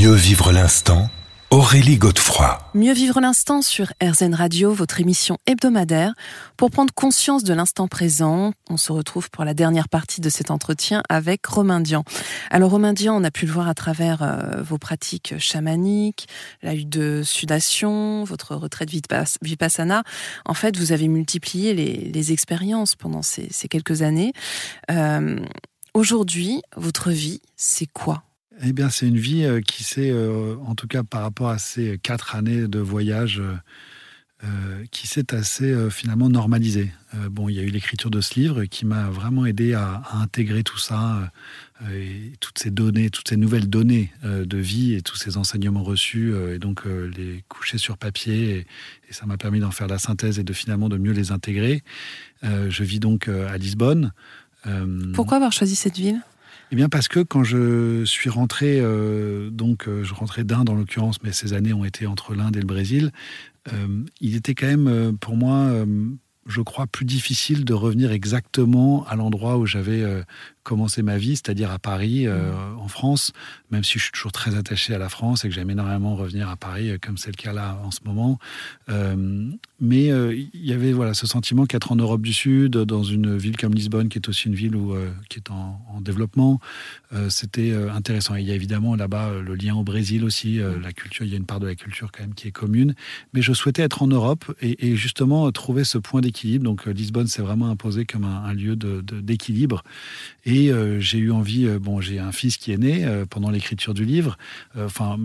Mieux vivre l'instant Aurélie Godefroy. Mieux vivre l'instant sur RZN Radio, votre émission hebdomadaire. Pour prendre conscience de l'instant présent, on se retrouve pour la dernière partie de cet entretien avec Romain Dian. Alors Romain Dian, on a pu le voir à travers euh, vos pratiques chamaniques, la lutte de sudation, votre retraite vipassana. En fait, vous avez multiplié les, expériences pendant ces, quelques années. Euh, aujourd'hui, votre vie, c'est quoi? Eh bien, c'est une vie euh, qui s'est, euh, en tout cas par rapport à ces quatre années de voyage, euh, qui s'est assez finalement normalisée. bon, il y a eu l'écriture de ce livre qui m'a vraiment aidé à, intégrer tout ça, toutes ces données, toutes ces nouvelles données de vie et tous ces enseignements reçus, et donc les coucher sur papier. Et ça m'a permis d'en faire la synthèse et de finalement de mieux les intégrer. je vis donc à Lisbonne. Pourquoi avoir choisi cette ville? Eh bien parce que quand je suis rentré, euh, donc euh, je rentrais d'Inde en l'occurrence, mais ces années ont été entre l'Inde et le Brésil, euh, il était quand même pour moi je crois, plus difficile de revenir exactement à l'endroit où j'avais euh, commencé ma vie, c'est-à-dire à Paris, euh, mmh. en France, même si je suis toujours très attaché à la France et que j'aime énormément revenir à Paris, euh, comme c'est le cas là en ce moment. mais il y avait voilà, ce sentiment qu'être en Europe du Sud, dans une ville comme Lisbonne, qui est aussi une ville où, qui est en, développement, c'était intéressant. Et il y a évidemment là-bas le lien au Brésil aussi, mmh. la culture, il y a une part de la culture quand même qui est commune. Mais je souhaitais être en Europe et, et justement trouver ce point d'équilibre donc euh, Lisbonne s'est vraiment imposé comme un, lieu d'équilibre. Et euh, j'ai eu envie, euh, bon, j'ai un fils qui est né pendant l'écriture du livre. Enfin,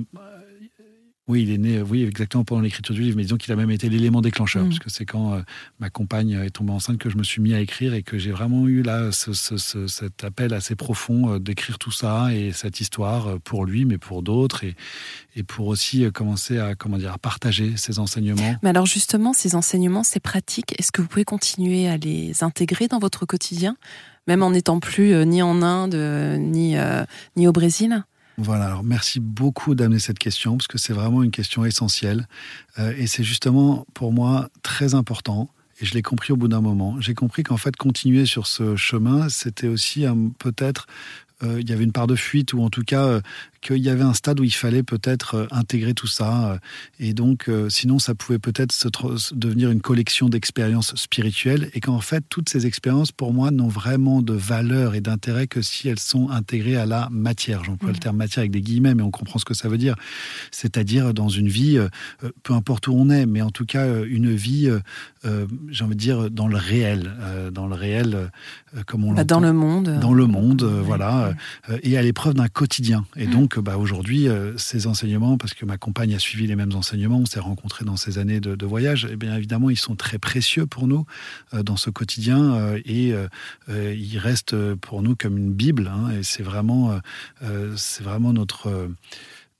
oui, il est né, oui, exactement pendant l'écriture du livre, mais disons qu'il a même été l'élément déclencheur, mm. parce que c'est quand ma compagne est tombée enceinte que je me suis mis à écrire et que j'ai vraiment eu là cet appel assez profond d'écrire tout ça et cette histoire pour lui, mais pour d'autres, et, et pour aussi commencer à, comment dire, à partager ces enseignements. Mais alors justement, ces enseignements, ces pratiques, est-ce que vous pouvez continuer à les intégrer dans votre quotidien, même en n'étant plus ni en Inde, ni, ni au Brésil voilà, alors merci beaucoup d'amener cette question, parce que c'est vraiment une question essentielle. Euh, et c'est justement pour moi très important. Et je l'ai compris au bout d'un moment. J'ai compris qu'en fait, continuer sur ce chemin, c'était aussi peut-être euh, il y avait une part de fuite ou en tout cas euh, qu'il y avait un stade où il fallait peut-être euh, intégrer tout ça. et donc, sinon, ça pouvait peut-être se devenir une collection d'expériences spirituelles et qu'en fait, toutes ces expériences, pour moi, n'ont vraiment de valeur et d'intérêt que si elles sont intégrées à la matière. J'emploie le mmh. terme matière avec des guillemets, mais on comprend ce que ça veut dire. C'est-à-dire dans une vie, peu importe où on est, mais en tout cas, une vie, j'ai envie de dire, dans le réel. dans le réel, comme on bah, Dans le monde. Dans le monde, voilà. Euh, et à l'épreuve d'un quotidien. Et mm. donc, bah, aujourd'hui, euh, ces enseignements, parce que ma compagne a suivi les mêmes enseignements, on s'est rencontrés dans ces années de, voyage, et eh bien évidemment, ils sont très précieux pour nous euh, dans ce quotidien et ils restent pour nous comme une Bible. Hein, et c'est vraiment, c'est vraiment notre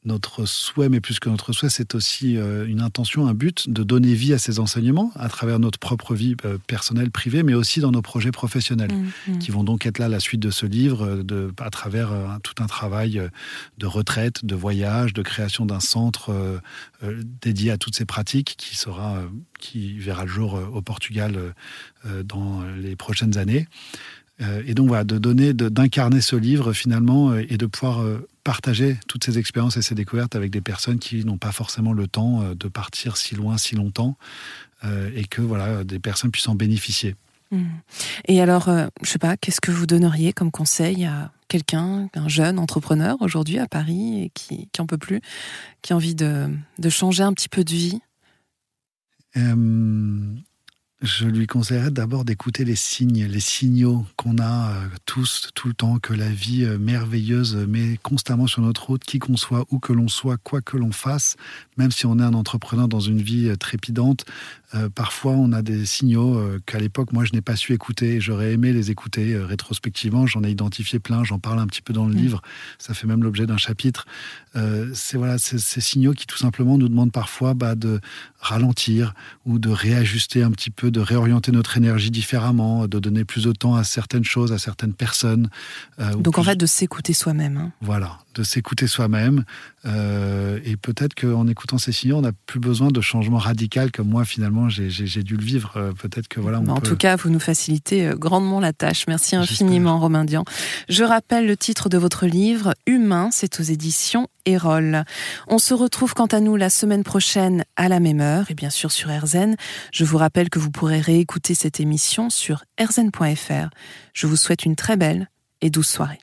notre souhait, mais plus que notre souhait, c'est aussi euh, une intention, un but de donner vie à ces enseignements à travers notre propre vie euh, personnelle, privée, mais aussi dans nos projets professionnels, mmh, mmh. qui vont donc être là la suite de ce livre, euh, de, à travers tout un travail de retraite, de voyage, de création d'un centre dédié à toutes ces pratiques qui sera, qui verra le jour au Portugal dans les prochaines années. Et donc voilà, de donner, d'incarner ce livre finalement et de pouvoir partager toutes ces expériences et ces découvertes avec des personnes qui n'ont pas forcément le temps euh, de partir si loin, si longtemps, euh, et que voilà, des personnes puissent en bénéficier. Mmh. Et alors, euh, je sais pas, qu'est-ce que vous donneriez comme conseil à quelqu'un, un jeune entrepreneur aujourd'hui à Paris et qui, qui en peut plus, qui a envie de, de changer un petit peu de vie? Je lui conseillerais d'abord d'écouter les signes, les signaux qu'on a euh, tous, tout le temps, que la vie euh, merveilleuse met constamment sur notre route, qui qu'on soit, où que l'on soit, quoi que l'on fasse, même si on est un entrepreneur dans une vie euh, trépidante, parfois on a des signaux qu'à l'époque, moi, je n'ai pas su écouter. J'aurais aimé les écouter rétrospectivement. J'en ai identifié plein, j'en parle un petit peu dans le mmh. livre. Ça fait même l'objet d'un chapitre. c'est voilà, ces signaux qui tout simplement nous demandent parfois bah, de ralentir ou de réajuster un petit peu peu de réorienter notre énergie différemment, de donner plus de temps à certaines choses, à certaines personnes. Donc en fait, de s'écouter soi-même. Hein. Voilà, de s'écouter soi-même. et peut-être qu'en écoutant ces signaux, on n'a plus besoin de changement radical comme moi finalement j'ai dû le vivre. peut-être que voilà. en tout cas, vous nous facilitez grandement la tâche. Merci infiniment, Romain Dian. Je rappelle le titre de votre livre, Humain, c'est aux éditions Erol. On se retrouve quant à nous la semaine prochaine à la même heure et bien sûr sur RZN. Je vous rappelle que vous pourrez réécouter cette émission sur rzn.fr. Je vous souhaite une très belle et douce soirée.